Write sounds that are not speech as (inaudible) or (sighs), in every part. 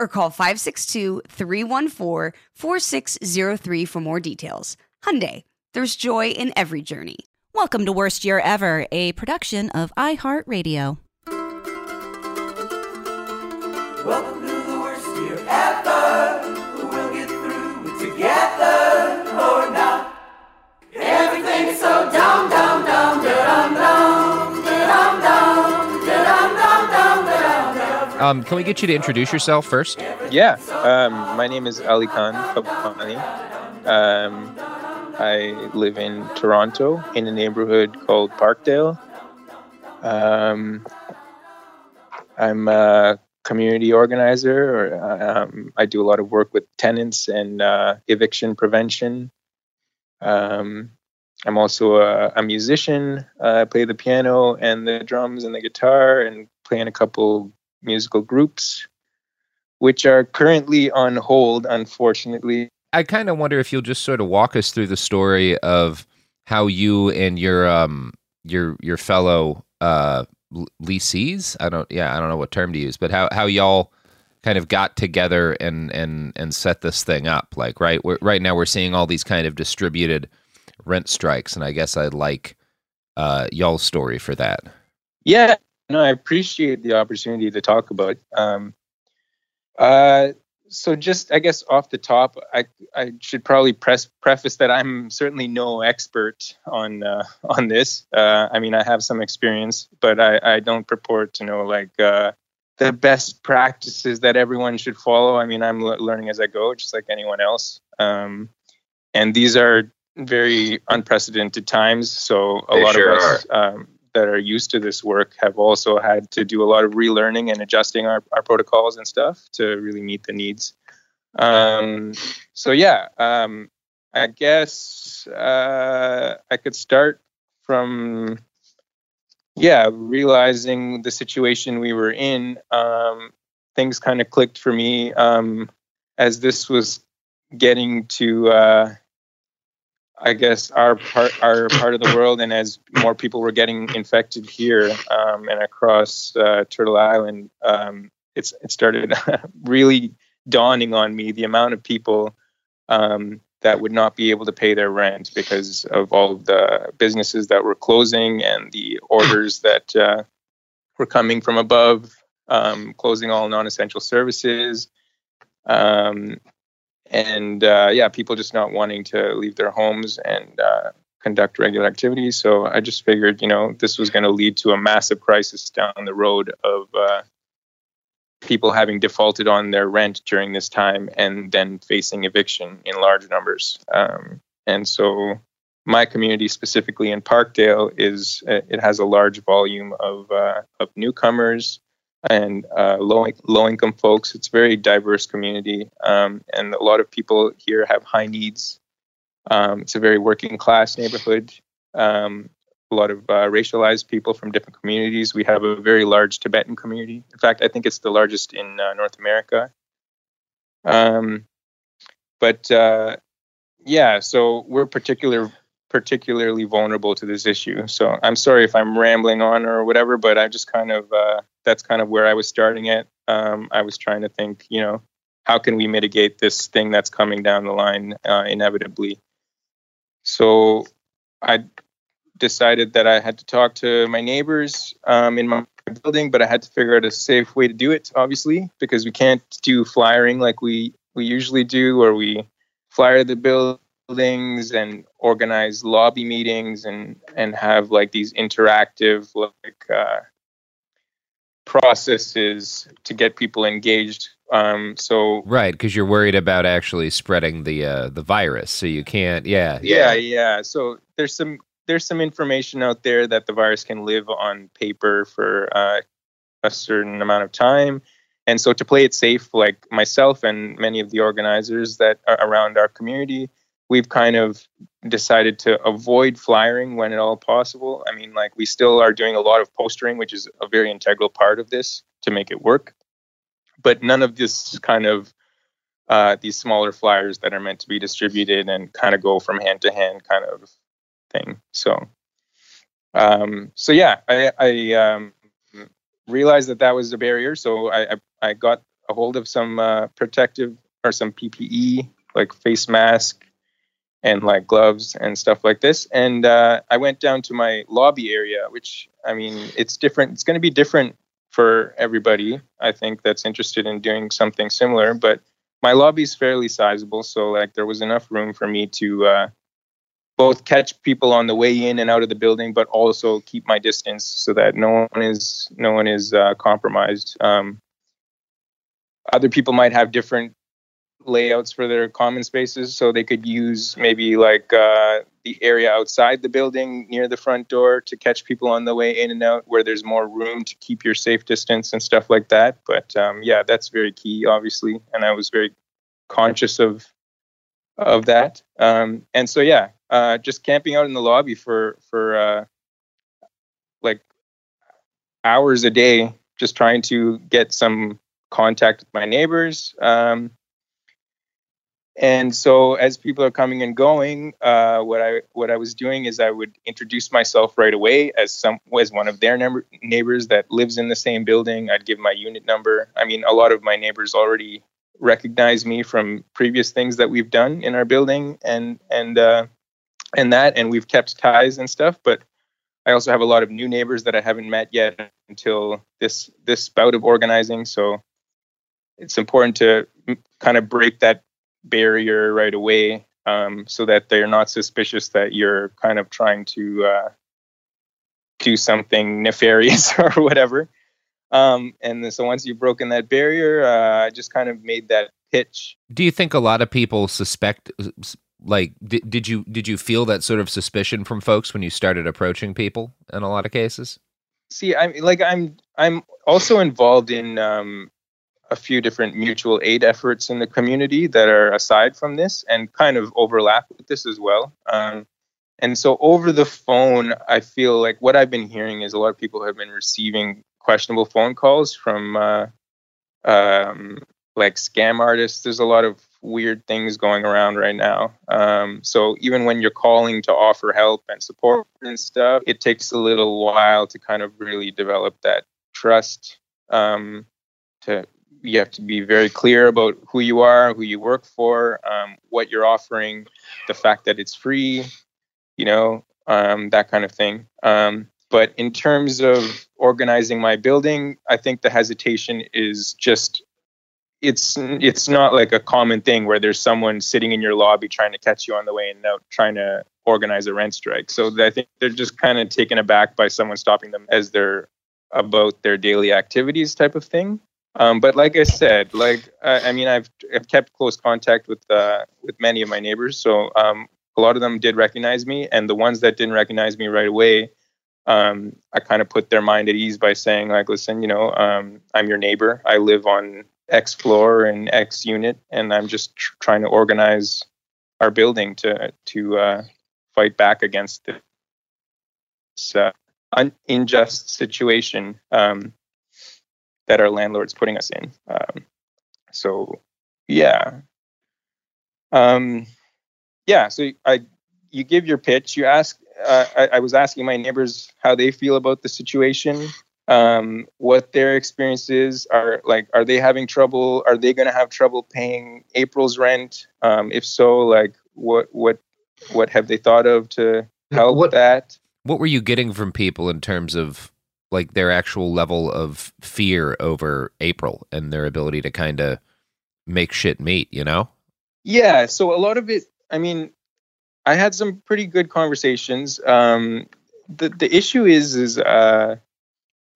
or call 562-314-4603 for more details. Hyundai, there's joy in every journey. Welcome to Worst Year Ever, a production of iHeartRadio. Welcome to the worst year ever. We'll get through it together or not. Everything's so dumb, dumb, Um, can we get you to introduce yourself first? Yeah, um, my name is Ali Khan Kabani. Um, I live in Toronto in a neighborhood called Parkdale. Um, I'm a community organizer, or um, I do a lot of work with tenants and uh, eviction prevention. Um, I'm also a, a musician. Uh, I play the piano and the drums and the guitar, and play in a couple musical groups, which are currently on hold, unfortunately. I kind of wonder if you'll just sort of walk us through the story of how you and your um your your fellow uh leasees, I don't yeah, I don't know what term to use, but how how y'all kind of got together and and and set this thing up like right we're, right now we're seeing all these kind of distributed rent strikes and I guess I'd like uh y'all's story for that. Yeah, no, I appreciate the opportunity to talk about. Um, uh, so just I guess off the top, I I should probably press preface that I'm certainly no expert on uh, on this. Uh, I mean, I have some experience, but I I don't purport to know like uh, the best practices that everyone should follow. I mean, I'm le- learning as I go, just like anyone else. Um, and these are very unprecedented times. So a They lot sure of us um, that are used to this work have also had to do a lot of relearning and adjusting our, our protocols and stuff to really meet the needs. Um, so yeah, um, I guess uh, I could start from yeah realizing the situation we were in. Um, things kind of clicked for me um, as this was getting to uh, I guess our part our part of the world, and as more people were getting infected here um, and across uh, Turtle Island, um, it's it started (laughs) really dawning on me the amount of people um, that would not be able to pay their rent because of all of the businesses that were closing and the orders that uh, were coming from above, um, closing all non-essential services. Um, and uh, yeah, people just not wanting to leave their homes and uh, conduct regular activities. So I just figured, you know, this was going to lead to a massive crisis down the road of uh, people having defaulted on their rent during this time and then facing eviction in large numbers. Um, and so my community, specifically in Parkdale, is uh, it has a large volume of uh, of newcomers and uh, low low income folks. It's a very diverse community, um, and a lot of people here have high needs. Um, it's a very working class neighborhood, um, a lot of uh, racialized people from different communities. We have a very large Tibetan community. In fact, I think it's the largest in uh, North America. Um, but uh, yeah, so we're particular particularly vulnerable to this issue. So I'm sorry if I'm rambling on or whatever, but I just kind of uh, that's kind of where I was starting at. Um, I was trying to think, you know, how can we mitigate this thing that's coming down the line uh, inevitably? So I decided that I had to talk to my neighbors um, in my building, but I had to figure out a safe way to do it, obviously, because we can't do flyering like we we usually do, where we flyer the buildings and organize lobby meetings and and have like these interactive like uh, processes to get people engaged. Um, so right, because you're worried about actually spreading the uh, the virus, so you can't. Yeah, yeah, yeah. So there's some there's some information out there that the virus can live on paper for uh, a certain amount of time. And so to play it safe, like myself and many of the organizers that are around our community, we've kind of decided to avoid flyering when at all possible. I mean, like we still are doing a lot of postering, which is a very integral part of this to make it work. But none of this kind of uh, these smaller flyers that are meant to be distributed and kind of go from hand to hand kind of thing. So, um, so yeah, I, I um, realized that that was a barrier. So I, I, I got a hold of some uh, protective or some PPE like face mask and like gloves and stuff like this. And uh, I went down to my lobby area, which I mean, it's different. It's going to be different for everybody. I think that's interested in doing something similar. But my lobby is fairly sizable, so like there was enough room for me to uh, both catch people on the way in and out of the building, but also keep my distance so that no one is no one is uh, compromised. Um, other people might have different layouts for their common spaces so they could use maybe like uh, the area outside the building near the front door to catch people on the way in and out where there's more room to keep your safe distance and stuff like that. But um, yeah that's very key obviously and i was very conscious of of that. Um, and so yeah uh, just camping out in the lobby for for uh, like hours a day just trying to get some contact with my neighbors. Um, and so as people are coming and going, uh, what I what I was doing is I would introduce myself right away as some as one of their neighbors that lives in the same building. I'd give my unit number. I mean, a lot of my neighbors already recognize me from previous things that we've done in our building, and and uh, and that, and we've kept ties and stuff. But I also have a lot of new neighbors that I haven't met yet until this this bout of organizing. So it's important to kind of break that barrier right away um, so that they're not suspicious that you're kind of trying to uh, do something (laughs) nefarious (laughs) or whatever. Um, and so once you've broken that barrier, uh, I just kind of made that pitch. Do you think a lot of people suspect? Like, did, did you did you feel that sort of suspicion from folks when you started approaching people in a lot of cases? See, I'm like I'm I'm also involved in um, a few different mutual aid efforts in the community that are aside from this and kind of overlap with this as well. Um, and so over the phone, I feel like what I've been hearing is a lot of people have been receiving questionable phone calls from uh, um, like scam artists. There's a lot of weird things going around right now. Um, so even when you're calling to offer help and support and stuff, it takes a little while to kind of really develop that trust um, to you have to be very clear about who you are, who you work for, um, what you're offering, the fact that it's free, you know, um, that kind of thing. Um, but in terms of organizing my building, I think the hesitation is just it's it's not like a common thing where there's someone sitting in your lobby trying to catch you on the way and out trying to organize a rent strike. So I think they're just kind of taken aback by someone stopping them as they're about their daily activities type of thing. Um, but like I said, like I, I mean, I've, I've kept close contact with uh, with many of my neighbors, so um, a lot of them did recognize me, and the ones that didn't recognize me right away, um, I kind of put their mind at ease by saying, like, listen, you know, um, I'm your neighbor. I live on X floor and X unit, and I'm just tr- trying to organize our building to to uh, fight back against uh, un- unjust situation. Um, that our landlord's putting us in. Um, so yeah, um, yeah. So I, you give your pitch. You ask. Uh, I, I was asking my neighbors how they feel about the situation um, what their experiences are like. Are they having trouble? Are they going to have trouble paying April's rent? Um, if so, like what what what have they thought of to help What- that? What were you getting from people in terms of like their actual level of fear over April and their ability to kind of make shit meet, you know? Yeah, so a lot of it. I mean, I had some pretty good conversations. Um, the the issue is is uh,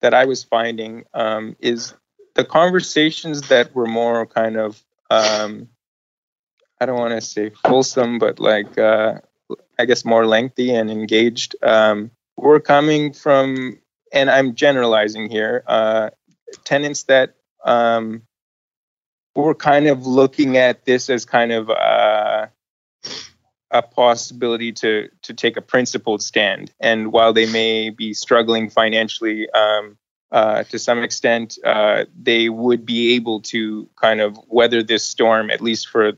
that I was finding um, is the conversations that were more kind of um, I don't want to say fulsome, but like uh, I guess more lengthy and engaged um, were coming from, and I'm generalizing here, uh, tenants that um, were kind of looking at this as kind of uh, a possibility to to take a principled stand. And while they may be struggling financially um, uh, to some extent, uh, they would be able to kind of weather this storm at least for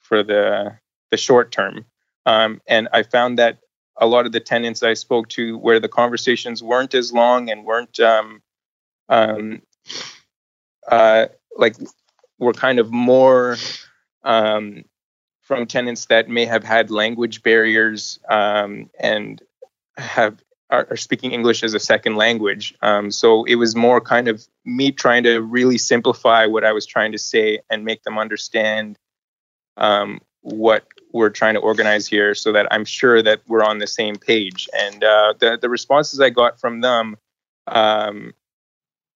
for the the short term. Um, and I found that a lot of the tenants I spoke to, where the conversations weren't as long and weren't um, um, uh, like were kind of more um, from tenants that may have had language barriers um, and have are, are speaking English as a second language. Um, so it was more kind of me trying to really simplify what I was trying to say and make them understand um, what we're trying to organize here, so that I'm sure that we're on the same page. And uh, the the responses I got from them um,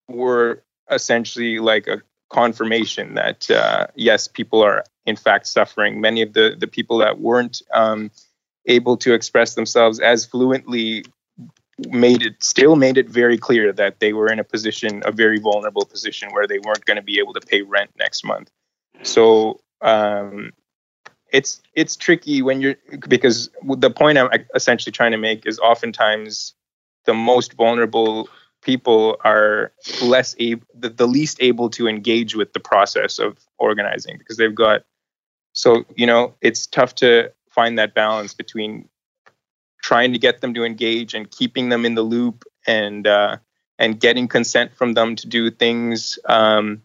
were essentially like a confirmation that uh, yes, people are in fact suffering. Many of the the people that weren't um, able to express themselves as fluently made it still made it very clear that they were in a position a very vulnerable position where they weren't going to be able to pay rent next month so um, it's it's tricky when you're because the point i'm essentially trying to make is oftentimes the most vulnerable people are less able the, the least able to engage with the process of organizing because they've got so you know it's tough to find that balance between trying to get them to engage and keeping them in the loop and uh, and getting consent from them to do things um,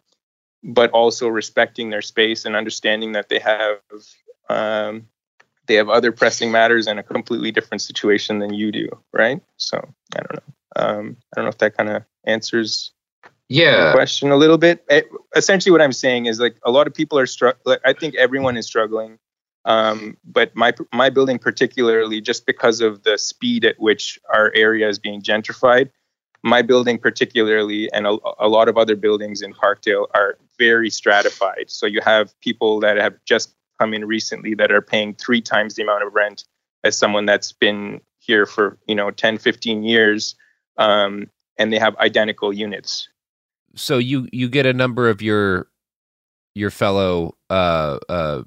but also respecting their space and understanding that they have um, they have other pressing matters and a completely different situation than you do right? So i don't know. Um, i don't know if that kind of answers Yeah. the question a little bit. Eh, essentially what i'm saying is like a lot of people are struggling i think everyone is struggling. Um, but my my building particularly just because of the speed at which our area is being gentrified my building particularly and a, a lot of other buildings in parkdale are very stratified. So you have people that have just come in recently that are paying three times the amount of rent as someone that's been here for you know 10 15 years um, and they have identical units. So you you get a number of your your fellow uh uh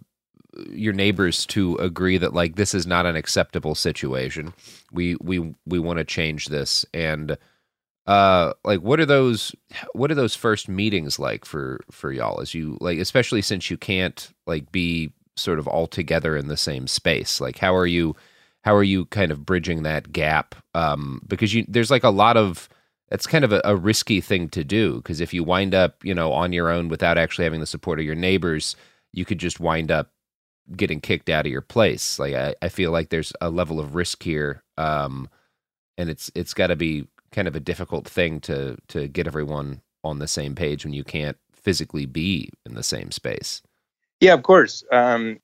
your neighbors to agree that like this is not an acceptable situation. We we we want to change this. And uh like what are those what are those first meetings like for for y'all? As you like especially since you can't like be sort of all together in the same space? Like how are you how are you kind of bridging that gap? Um because you there's like a lot of it's kind of a, a risky thing to do because if you wind up you know on your own without actually having the support of your neighbors you could just wind up getting kicked out of your place. Like i, I feel like there's a level of risk here um and it's it's got to be kind of a difficult thing to to get everyone on the same page when you can't physically be in the same space Yeah, of course. Um,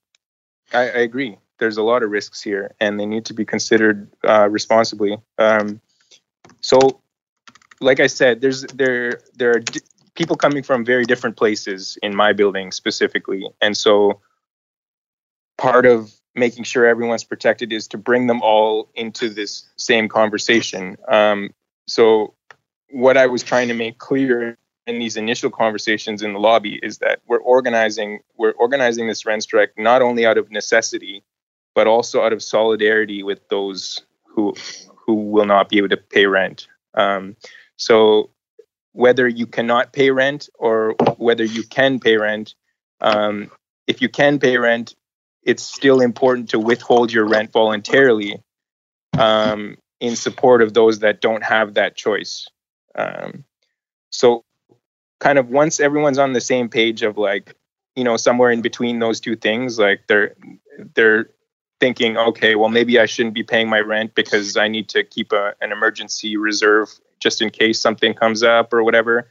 I, I agree. There's a lot of risks here, and they need to be considered uh, responsibly. Um, so, like I said, there's there there are di- people coming from very different places in my building specifically, and so part of making sure everyone's protected is to bring them all into this same conversation. Um, so, what I was trying to make clear in these initial conversations in the lobby is that we're organizing we're organizing this rent strike not only out of necessity but also out of solidarity with those who who will not be able to pay rent. Um, so whether you cannot pay rent or whether you can pay rent, um, if you can pay rent, it's still important to withhold your rent voluntarily um, in support of those that don't have that choice. Um, so, kind of once everyone's on the same page of like, you know, somewhere in between those two things, like they're they're thinking, okay, well maybe I shouldn't be paying my rent because I need to keep a, an emergency reserve just in case something comes up or whatever.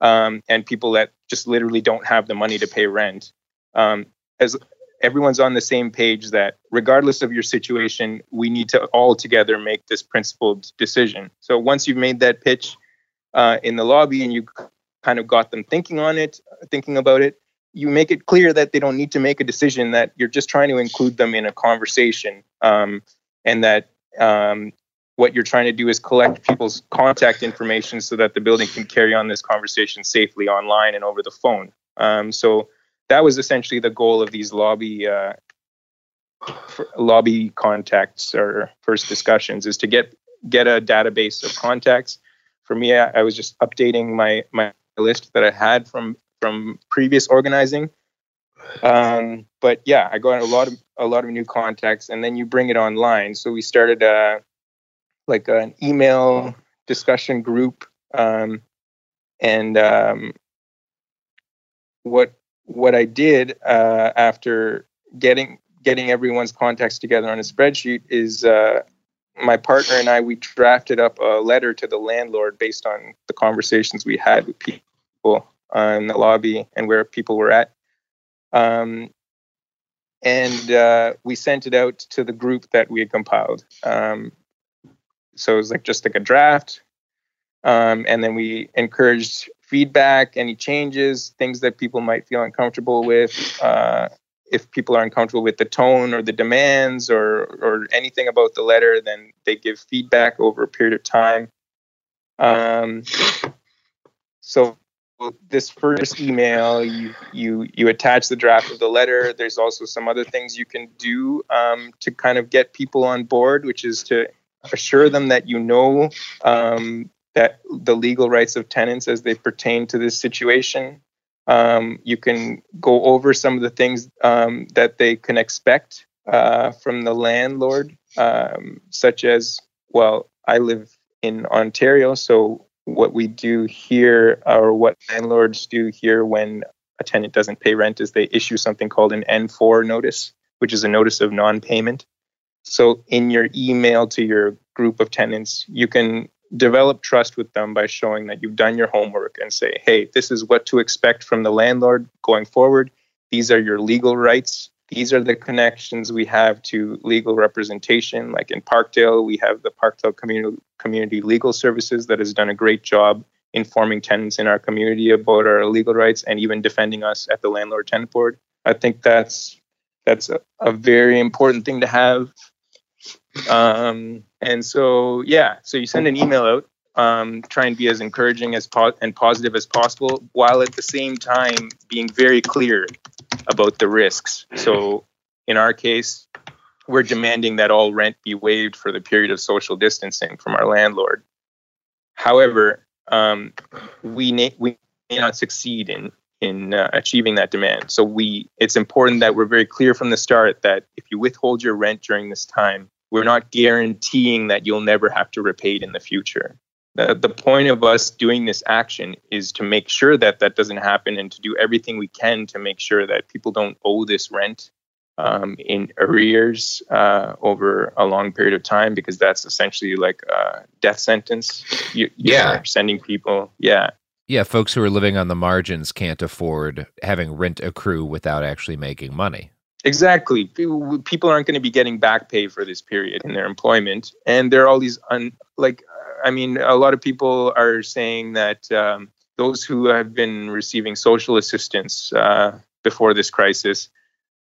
Um, and people that just literally don't have the money to pay rent. Um, as everyone's on the same page that regardless of your situation, we need to all together make this principled decision. So once you've made that pitch uh, in the lobby and you kind of got them thinking on it, thinking about it, you make it clear that they don't need to make a decision, that you're just trying to include them in a conversation, um, and that um, what you're trying to do is collect people's contact information so that the building can carry on this conversation safely online and over the phone. Um, so that was essentially the goal of these lobby uh, lobby contacts or first discussions is to get get a database of contacts. For me, I, I was just updating my my list that I had from from previous organizing. Um, but yeah, I got a lot of a lot of new contacts, and then you bring it online. So we started a uh, like an email discussion group, um, and um, what what I did uh, after getting getting everyone's contacts together on a spreadsheet is uh, my partner and I we drafted up a letter to the landlord based on the conversations we had with people in the lobby and where people were at. Um, and uh, we sent it out to the group that we had compiled. Um, so it was like just like a draft. Um, and then we encouraged feedback, any changes, things that people might feel uncomfortable with. Uh, if people are uncomfortable with the tone or the demands or or anything about the letter, then they give feedback over a period of time. Um, so this first email, you you you attach the draft of the letter. There's also some other things you can do um, to kind of get people on board, which is to assure them that you know um, that the legal rights of tenants as they pertain to this situation. Um, you can go over some of the things um, that they can expect uh, from the landlord, um, such as, well, I live in Ontario, so what we do here, or what landlords do here when a tenant doesn't pay rent, is they issue something called an N4 notice, which is a notice of non payment. So, in your email to your group of tenants, you can develop trust with them by showing that you've done your homework and say, hey, this is what to expect from the landlord going forward. These are your legal rights. These are the connections we have to legal representation. Like in Parkdale, we have the Parkdale Community, Community Legal Services that has done a great job informing tenants in our community about our legal rights and even defending us at the landlord tenant board. I think that's that's a, a very important thing to have um, and so, yeah, so you send an email out, um, try and be as encouraging as po- and positive as possible, while at the same time being very clear about the risks. So, in our case, we're demanding that all rent be waived for the period of social distancing from our landlord. However, um, we may, we may not succeed in in uh, achieving that demand. So we it's important that we're very clear from the start that if you withhold your rent during this time, we're not guaranteeing that you'll never have to repay it in the future. The, the point of us doing this action is to make sure that that doesn't happen and to do everything we can to make sure that people don't owe this rent um, in arrears uh, over a long period of time because that's essentially like a death sentence. You, yeah. sending people. Yeah. Yeah, folks who are living on the margins can't afford having rent accrue without actually making money. Exactly. People aren't going to be getting back pay for this period in their employment, and there are all these un, like I mean, a lot of people are saying that um, those who have been receiving social assistance uh, before this crisis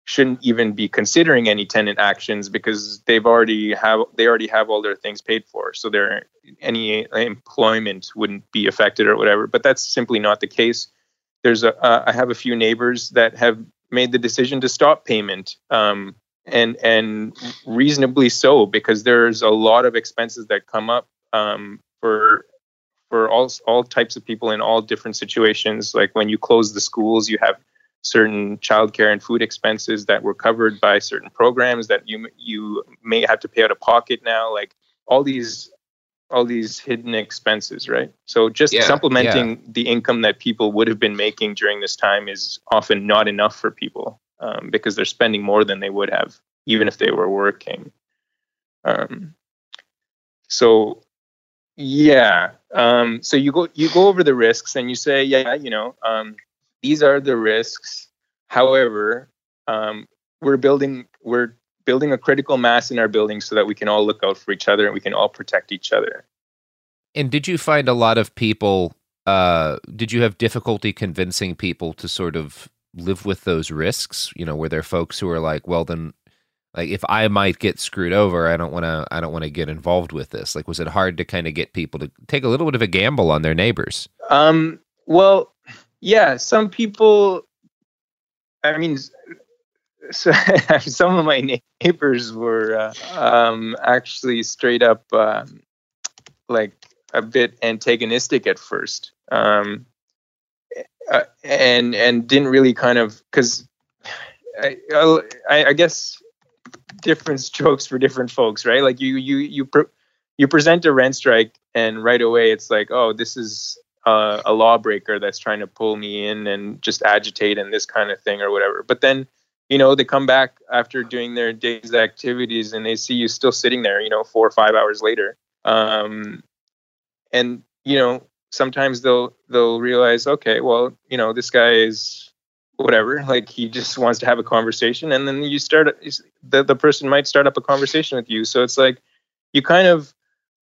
shouldn't even be considering any tenant actions because they've already have they already have all their things paid for so their any employment wouldn't be affected or whatever but that's simply not the case there's a uh, I have a few neighbors that have made the decision to stop payment um, and and reasonably so because there's a lot of expenses that come up um, for for all all types of people in all different situations. Like when you close the schools, you have certain childcare and food expenses that were covered by certain programs that you you may have to pay out of pocket now. Like all these all these hidden expenses, right? So just Yeah, supplementing yeah. the income that people would have been making during this time is often not enough for people um, because they're spending more than they would have even if they were working. Um, so yeah, um, so you go you go over the risks and you say, yeah, you know, um, these are the risks. However, um, we're building we're building a critical mass in our building so that we can all look out for each other and we can all protect each other. And did you find a lot of people? Uh, did you have difficulty convincing people to sort of live with those risks? You know, were there folks who were like, "Well, then, like, if I might get screwed over, I don't want to. I don't want to get involved with this." Like, was it hard to kind of get people to take a little bit of a gamble on their neighbors? Um, well, yeah, some people. I mean, so, (laughs) some of my neighbors were uh, um, actually straight up um, like a bit antagonistic at first, um, uh, and and didn't really kind of because I, I, I guess different strokes for different folks, right? Like you you you pre- you present a rent strike, and right away it's like, oh, this is uh, a lawbreaker that's trying to pull me in and just agitate and this kind of thing or whatever. But then, you know, they come back after doing their day's activities and they see you still sitting there, you know, four or five hours later. Um, and you know, sometimes they'll they'll realize, okay, well, you know, this guy is whatever like he just (laughs) wants to have a conversation and then you start the, the person might start up a conversation with you so it's like you kind of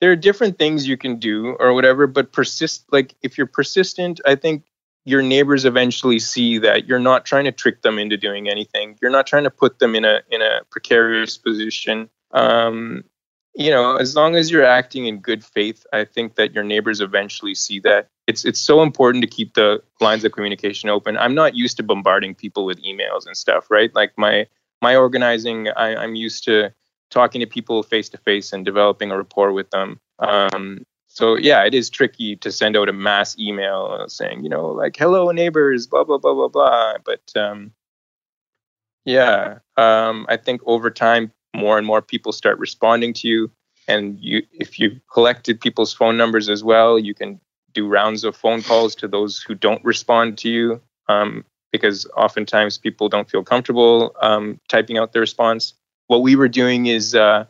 there are different things you can do or whatever but persist like if you're persistent i think your neighbors eventually see that you're not trying to trick them into doing anything. You're not trying to put them in a in a precarious position. Um you know as long as you're acting in good faith i think that your neighbors eventually see that. It's it's so important to keep the lines of communication open. I'm not used to bombarding people with emails and stuff right? Like my my organizing I, i'm used to talking to people face to face and developing a rapport with them. Um so yeah it is tricky to send out a mass email saying you know like hello neighbors blah blah blah blah blah. But um yeah um i think over time more and more people start responding to you. And you if you collected people's phone numbers as well you can do rounds of phone calls to those who don't respond to you um, because oftentimes people don't feel comfortable um, typing out their response. What we were doing is uh,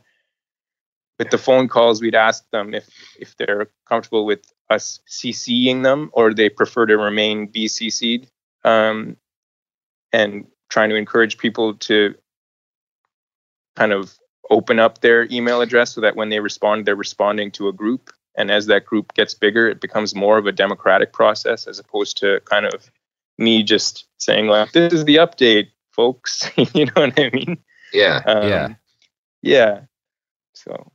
with the phone calls we'd ask them if if they're comfortable with us ccing them or they prefer to remain bcc'd um, and trying to encourage people to kind of open up their email address so that when they respond, they're responding to a group. And as that group gets bigger, it becomes more of a democratic process as opposed to kind of me just saying, like, this is the update, folks. (laughs) you know what I mean? Yeah, Um, yeah. Yeah. So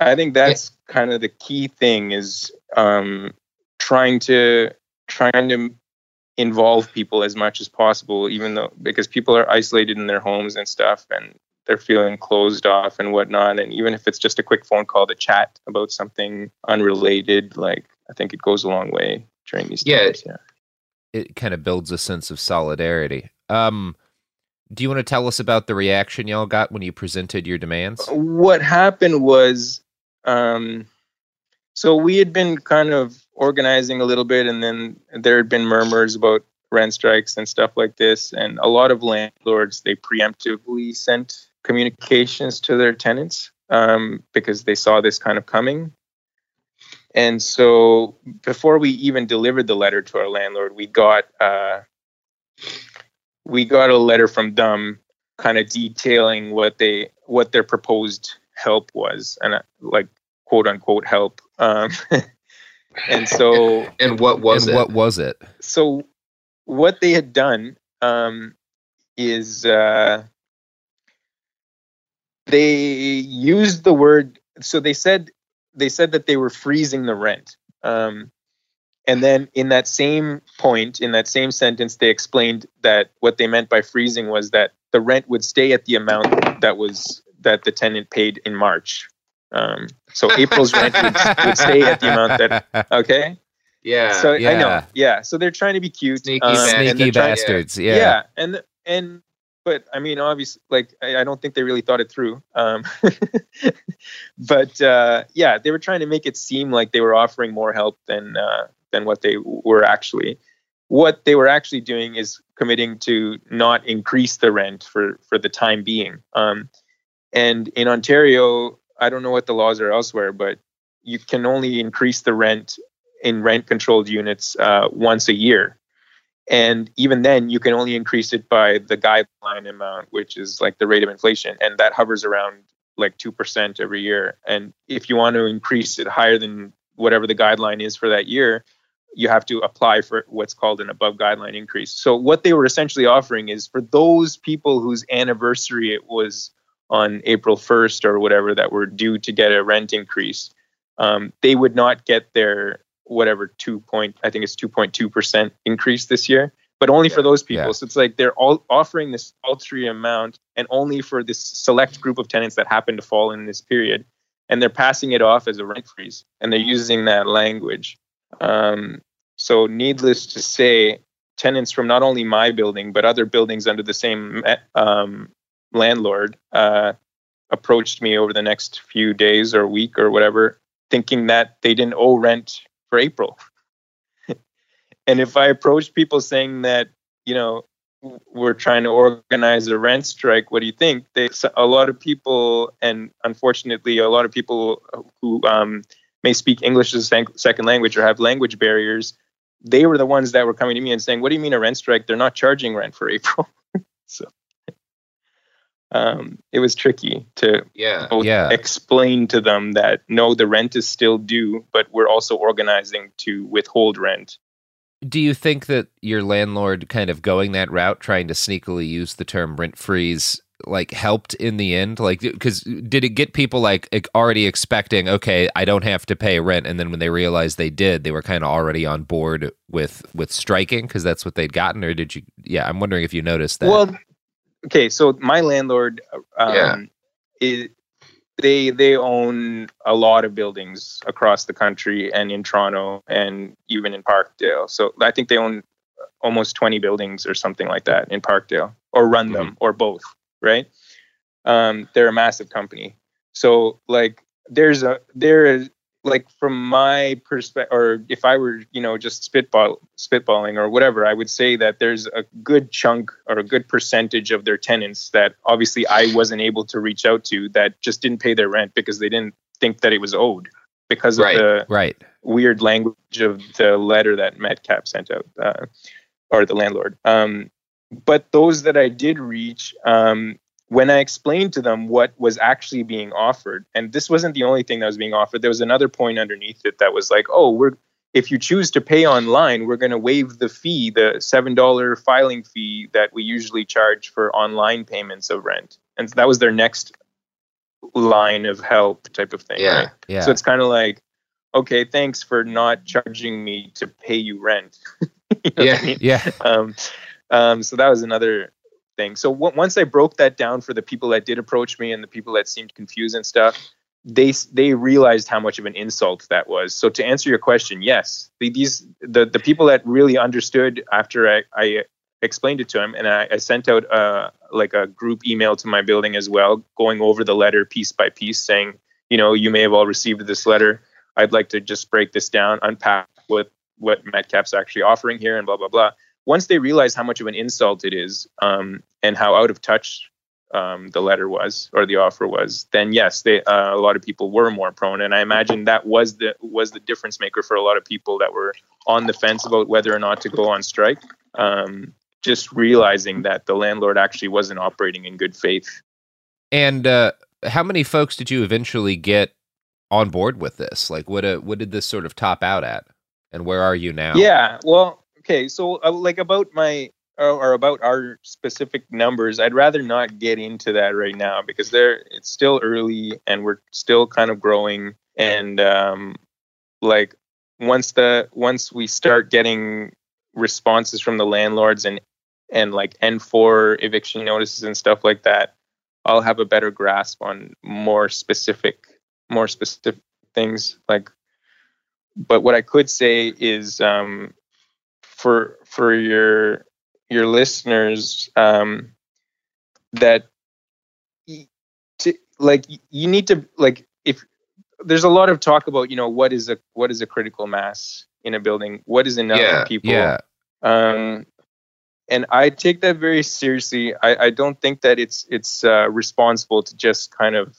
I think that's kind of the key thing is um, trying to trying to involve people as much as possible, even though because people are isolated in their homes and stuff, and they're feeling closed off and whatnot. And even if it's just a quick phone call to chat about something unrelated, like I think it goes a long way during these Yeah. times. Yeah. It kind of builds a sense of solidarity. Um, do you want to tell us about the reaction y'all got when you presented your demands? what happened was um so we had been kind of organizing a little bit and then there had been murmurs about rent strikes and stuff like this and a lot of landlords they preemptively sent communications to their tenants um, because they saw this kind of coming. And so before we even delivered the letter to our landlord we got uh, we got a letter from them kind of detailing what they what their proposed help was and uh, like quote unquote help um (laughs) and so (laughs) and what was and it? what was it? so what they had done um is uh they used the word so they said they said that they were freezing the rent um and then in that same point in that same sentence they explained that what they meant by freezing was that the rent would stay at the amount that was that the tenant paid in March. Um, so April's rent would, would stay at the amount that (laughs) okay. Yeah. So I know. Yeah. So they're trying to be cute. Sneaky um, bastard. and they're Sneaky trying- bastards. Yeah. Yeah. And and but I mean, obviously, like I, I don't think they really thought it through. Um, (laughs) but uh, yeah, they were trying to make it seem like they were offering more help than uh, than what they were actually. What they were actually doing is committing to not increase the rent for for the time being. Um, and in Ontario, I don't know what the laws are elsewhere, but you can only increase the rent in rent controlled units uh, once a year. And even then, you can only increase it by the guideline amount, which is like the rate of inflation. And that hovers around like 2% every year. And if you want to increase it higher than whatever the guideline is for that year, you have to apply for what's called an above guideline increase. So, what they were essentially offering is for those people whose anniversary it was on April 1st or whatever that were due to get a rent increase, um, they would not get their whatever two point I think it's two point two percent increase this year, but only for those people. Yeah. So it's like they're all offering this paltry amount and only for this select group of tenants that happen to fall in this period, and they're passing it off as a rent freeze, and they're using that language. Um, so needless to say, tenants from not only my building but other buildings under the same um, landlord uh, approached me over the next few days or week or whatever, thinking that they didn't owe rent for April. (laughs) and if I approached people saying that, you know, we're trying to organize a rent strike, what do you think? They, a lot of people, and unfortunately, a lot of people who um, may speak English as a second language or have language barriers, they were the ones that were coming to me and saying, "What do you mean a rent strike? They're not charging rent for April." (laughs) so um, it was tricky to Yeah. both Yeah. explain to them that no, the rent is still due, but we're also organizing to withhold rent. Do you think that your landlord kind of going that route, trying to sneakily use the term rent freeze, like helped in the end? Like, because did it get people like already expecting, okay, I don't have to pay rent, and then when they realized they did, they were kind of already on board with with striking because that's what they'd gotten, or did you? Yeah, I'm wondering if you noticed that. Well, okay, so my landlord, um, Yeah. is, they they own a lot of buildings across the country and in Toronto and even in Parkdale. So I think they own almost 20 buildings or something like that in Parkdale, or run them, or both, right? Um, they're a massive company. So like, there's a there is like from my perspective, or if I were you know just spitball spitballing or whatever, I would say that there's a good chunk or a good percentage of their tenants that obviously I wasn't able to reach out to that just didn't pay their rent because they didn't think that it was owed because of Right. the right. weird language of the letter that Metcap sent out, uh, or the landlord. Um, but those that I did reach, um, when I explained to them what was actually being offered, and this wasn't the only thing that was being offered, there was another point underneath it that was like, oh, we're if you choose to pay online, we're going to waive the fee, the seven dollar filing fee that we usually charge for online payments of rent, and that was their next line of help type of thing. Yeah. right? Yeah. So it's kind of like, okay, thanks for not charging me to pay you rent. (laughs) You know what I Yeah. mean? yeah. Um, um, so that was another thing. So w- once I broke that down for the people that did approach me and the people that seemed confused and stuff, they they realized how much of an insult that was. So to answer your question, yes, the, these the the people that really understood after I, I explained it to them, and I, I sent out uh, like a group email to my building as well, going over the letter piece by piece, saying, you know, you may have all received this letter. I'd like to just break this down, unpack what what Metcap's actually offering here, and blah blah blah. Once they realized how much of an insult it is, um, and how out of touch um, the letter was or the offer was, then yes, they uh, a lot of people were more prone, and I imagine that was the was the difference maker for a lot of people that were on the fence about whether or not to go on strike. Um, just realizing that the landlord actually wasn't operating in good faith. And uh, how many folks did you eventually get on board with this? Like, what uh, what did this sort of top out at, and where are you now? Yeah, well, okay, so uh, like about my or, or about our specific numbers, I'd rather not get into that right now because they're it's still early and we're still kind of growing and um like once the once we start getting responses from the landlords and and like N4 eviction notices and stuff like that, I'll have a better grasp on more specific, more specific things. Like, but what I could say is um, for for your your listeners um, that to, like you need to like if there's a lot of talk about you know what is a what is a critical mass in a building? What is enough Yeah, people? yeah. um and i take that very seriously. I i don't think that it's it's uh, responsible to just kind of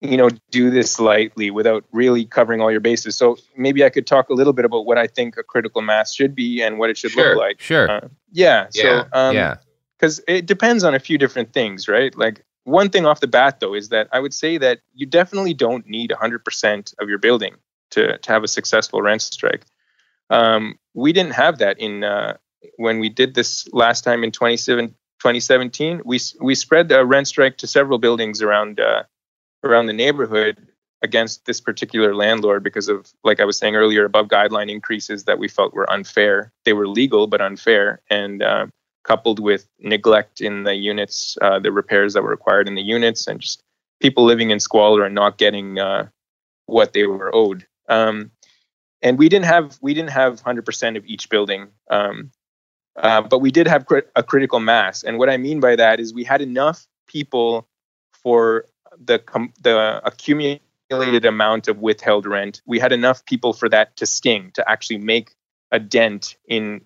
you know do this lightly without really covering all your bases so maybe i could talk a little bit about what i think a critical mass should be and what it should Sure, look like sure. Uh, yeah Yeah, so um yeah. because it depends on a few different things, right? Like one thing off the bat, though, is that I would say that you definitely don't need 100% of your building to to have a successful rent strike. Um, we didn't have that in uh, when we did this last time in 27, 2017. We we spread the rent strike to several buildings around uh, around the neighborhood against this particular landlord because of like I was saying earlier above guideline increases that we felt were unfair. They were legal but unfair and uh, coupled with neglect in the units, uh, the repairs that were required in the units, and just people living in squalor and not getting uh, what they were owed. Um, and we didn't have we didn't have 100% of each building, um, uh, but we did have crit- a critical mass. And what I mean by that is we had enough people for the com- the accumulated amount of withheld rent. We had enough people for that to sting to actually make a dent in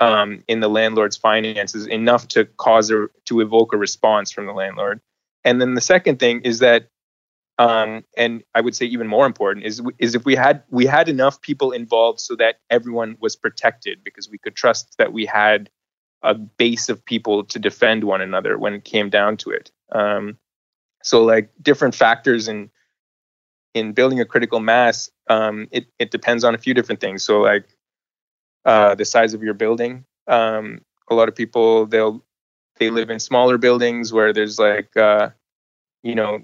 um, in the landlord's finances enough to cause a to evoke a response from the landlord. And then the second thing is that, um, and I would say even more important is is if we had we had enough people involved so that everyone was protected because we could trust that we had a base of people to defend one another when it came down to it. Um, so like different factors in in building a critical mass, um, it it depends on a few different things. So like uh, the size of your building. Um, a lot of people they'll they live in smaller buildings where there's like uh, you know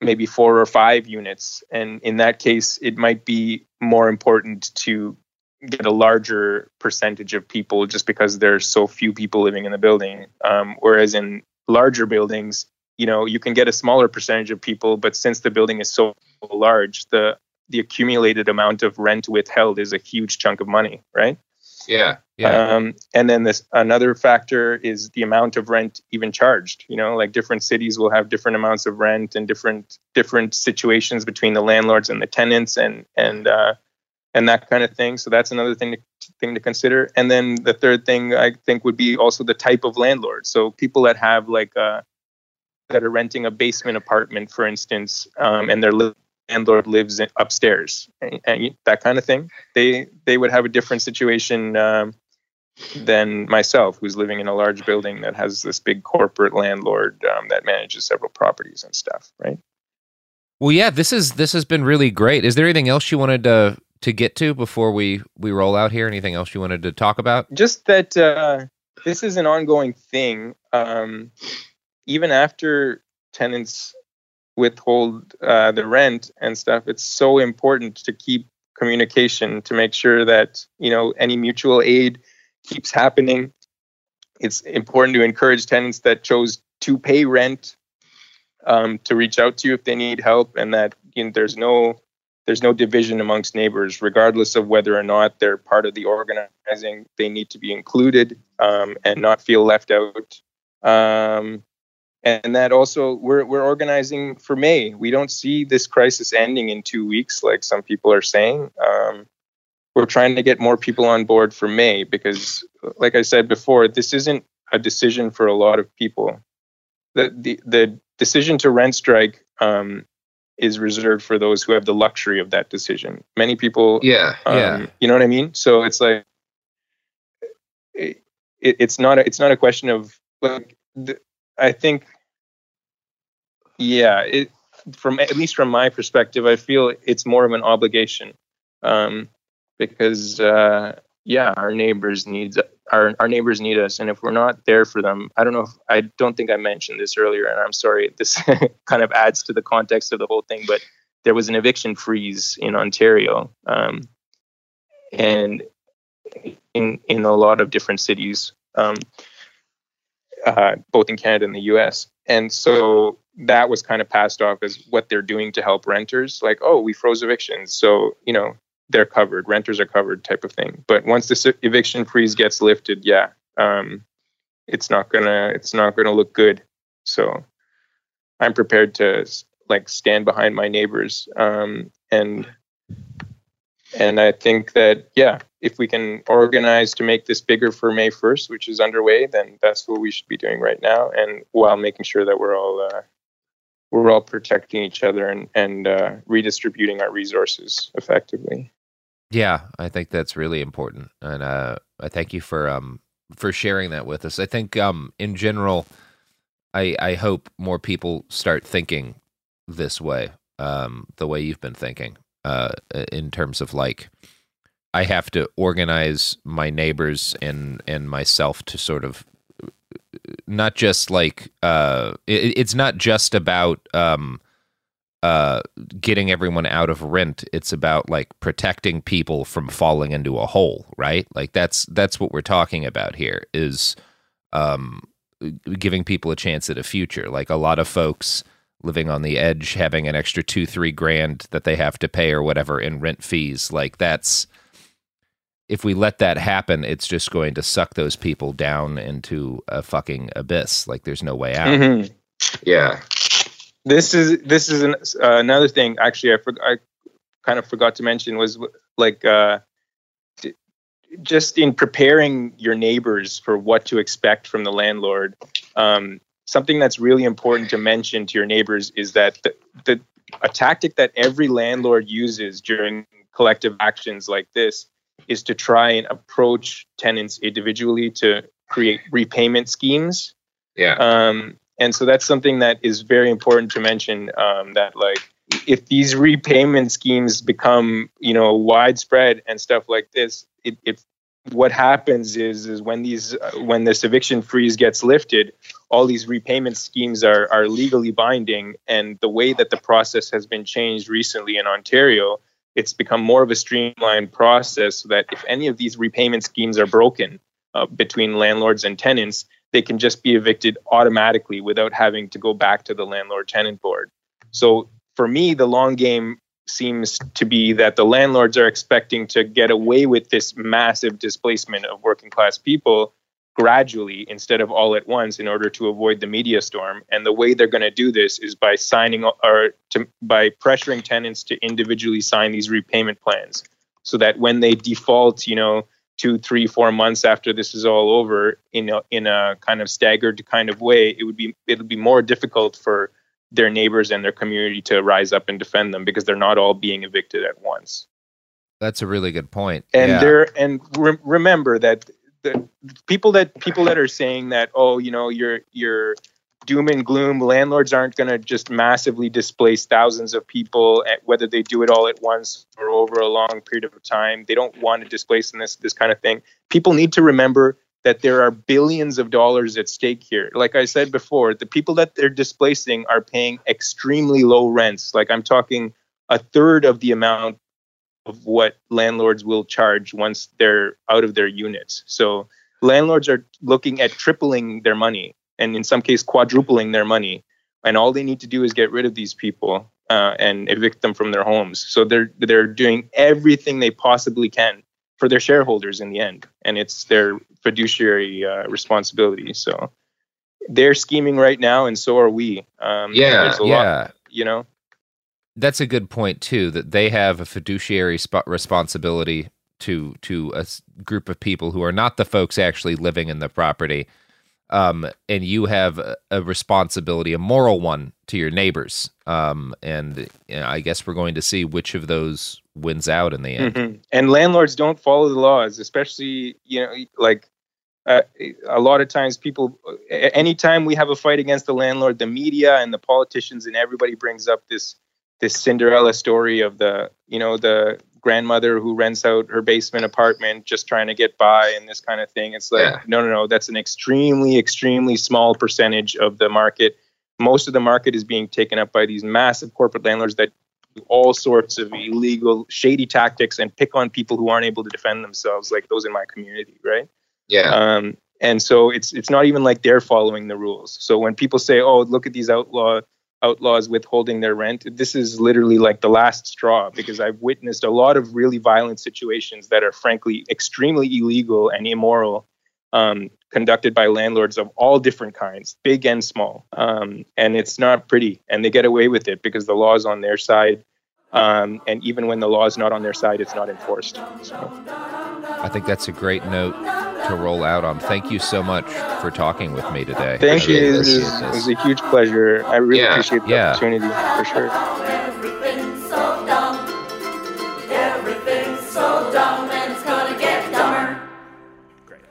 maybe four or five units, and in that case, it might be more important to get a larger percentage of people just because there's so few people living in the building. Um, whereas in larger buildings, you know, you can get a smaller percentage of people, but since the building is so large, the the accumulated amount of rent withheld is a huge chunk of money, right? Yeah. Yeah. Um, and then this another factor is the amount of rent even charged. You know, like different cities will have different amounts of rent and different different situations between the landlords and the tenants and and uh, and that kind of thing. So that's another thing to thing to consider. And then the third thing I think would be also the type of landlord. So people that have like uh, that are renting a basement apartment, for instance, um, and their landlord lives in, upstairs and, and that kind of thing. They they would have a different situation um, than myself, who's living in a large building that has this big corporate landlord um, that manages several properties and stuff. Right. Well, yeah, this is this has been really great. Is there anything else you wanted to to get to before we we roll out here? Anything else you wanted to talk about? just that uh, this is an ongoing thing. Um, even after tenants withhold uh, the rent and stuff, it's so important to keep communication to make sure that you know any mutual aid keeps happening. It's important to encourage tenants that chose to pay rent um, to reach out to you if they need help, and that you know, there's no there's no division amongst neighbors, regardless of whether or not they're part of the organizing. They need to be included um, and not feel left out. Um, and that also, we're we're organizing for May. We don't see this crisis ending in two weeks, like some people are saying. Um, we're trying to get more people on board for May because, like I said before, this isn't a decision for a lot of people. The the, the decision to rent strike um, is reserved for those who have the luxury of that decision. Many people, Yeah. um, yeah. you know what I mean. So it's like it, it's not a, it's not a question of like the, I think, yeah, it from at least from my perspective, I feel it's more of an obligation um, because uh, yeah, our neighbors needs our our neighbors need us, and if we're not there for them, I don't know. If, I don't think I mentioned this earlier, and I'm sorry. This (laughs) kind of adds to the context of the whole thing, but there was an eviction freeze in Ontario, um, and in in a lot of different cities um, uh, both in Canada and the U.S. And so that was kind of passed off as what they're doing to help renters. Like, oh, we froze evictions, so you know they're covered, renters are covered, type of thing. But once the eviction freeze gets lifted, yeah, um, it's not gonna it's not gonna look good. So I'm prepared to like stand behind my neighbors um, and and I think that yeah, if we can organize to make this bigger for May 1st, which is underway, then that's what we should be doing right now, and while making sure that we're all uh, we're all protecting each other and and uh, redistributing our resources effectively. Yeah, I think that's really important, and uh, I thank you for um for sharing that with us. I think um in general, I I hope more people start thinking this way, um the way you've been thinking, uh in terms of like I have to organize my neighbors and and myself to sort of not just like uh it, it's not just about um uh getting everyone out of rent. It's about like protecting people from falling into a hole right? Like that's that's what we're talking about here is um giving people a chance at a future. Like a lot of folks living on the edge having an extra 2 3 grand that they have to pay or whatever in rent fees like that's if we let that happen it's just going to suck those people down into a fucking abyss like there's no way out Mhm. Yeah, this is this is an, uh, another thing. Actually, I forgot. I kind of forgot to mention was like uh, t- just in preparing your neighbors for what to expect from the landlord. Um, something that's really important to mention to your neighbors is that the, the a tactic that every landlord uses during collective actions like this is to try and approach tenants individually to create repayment schemes. Yeah. Um, and so that's something that is very important to mention. Um, that like if these repayment schemes become you know widespread and stuff like this, it, it what happens is is when these uh, when this eviction freeze gets lifted, all these repayment schemes are are legally binding, and the way that the process has been changed recently in Ontario, it's become more of a streamlined process so that if any of these repayment schemes are broken uh, between landlords and tenants, they can just be evicted automatically without having to go back to the landlord tenant board. So for me, the long game seems to be that the landlords are expecting to get away with this massive displacement of working class people gradually instead of all at once in order to avoid the media storm and the way they're going to do this is by signing or to, by pressuring tenants to individually sign these repayment plans so that when they default you know two three four months after this is all over in a, in a kind of staggered kind of way it would be it would be more difficult for their neighbors and their community to rise up and defend them because they're not all being evicted at once that's a really good point. point and yeah. there and re- remember that the people that people that are saying that oh you know you're you're doom and gloom landlords aren't going to just massively displace thousands of people at, whether they do it all at once or over a long period of time they don't want to displace in this this kind of thing. People need to remember that there are billions of dollars at stake here. Like i said before the people that they're displacing are paying extremely low rents. Like i'm talking a third of the amount of what landlords will charge once they're out of their units. So landlords are looking at tripling their money and in some case quadrupling their money. And all they need to do is get rid of these people uh, and evict them from their homes. So they're they're doing everything they possibly can for their shareholders in the end, and it's their fiduciary uh, responsibility. So they're scheming right now, and so are we. Um, Yeah, a yeah. lot, you know. That's a good point too that they have a fiduciary sp- responsibility to to a group of people who are not the folks actually living in the property. Um and you have a, a responsibility a moral one to your neighbors. Um and you know, i guess we're going to see which of those wins out in the end. Mhm. And landlords don't follow the laws, especially you know like uh, a lot of times people anytime we have a fight against the landlord, the media and the politicians and everybody brings up this this Cinderella story of the you know the grandmother who rents out her basement apartment just trying to get by and this kind of thing. It's like Yeah. no no no, that's an extremely extremely small percentage of the market. Most of the market is being taken up by these massive corporate landlords that do all sorts of illegal, shady tactics and pick on people who aren't able to defend themselves, like those in my community, right? Yeah. Um, and so it's it's not even like they're following the rules. So when people say, "Oh, look at these outlaw outlaws withholding their rent," this is literally like the last straw because I've witnessed a lot of really violent situations that are frankly extremely illegal and immoral. Um, conducted by landlords of all different kinds, big and small. Um, and it's not pretty. And they get away with it because the law is on their side. Um, and even when the law is not on their side, it's not enforced. So. I think that's a great note to roll out on. Thank you so much for talking with me today. Thank I you. It was, it was a huge pleasure. I really Yeah, appreciate the yeah. opportunity for sure. Everything's so dumb. Everything's so dumb, and it's gonna get dumber. Great.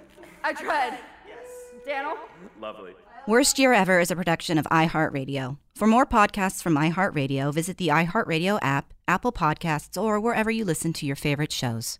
I tried. Yes. Daniel? Lovely. Worst Year Ever is a production of iHeartRadio. For more podcasts from iHeartRadio, visit the iHeartRadio app, Apple Podcasts, or wherever you listen to your favorite shows.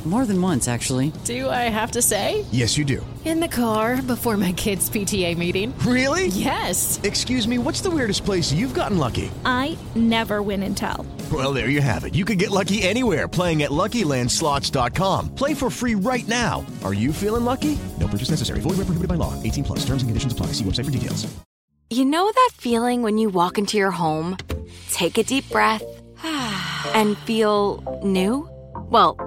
More than once, actually. Do I have to say? Yes, you do. In the car before my kids' PTA meeting. Really? Yes. Excuse me, what's the weirdest place you've gotten lucky? I never win and tell. Well, there you have it. You can get lucky anywhere playing at LuckyLandSlots.com. Play for free right now. Are you feeling lucky? No purchase necessary. Void where prohibited by law. 18 plus. Terms and conditions apply. See website for details. You know that feeling when you walk into your home, take a deep breath, (sighs) and feel new? Well,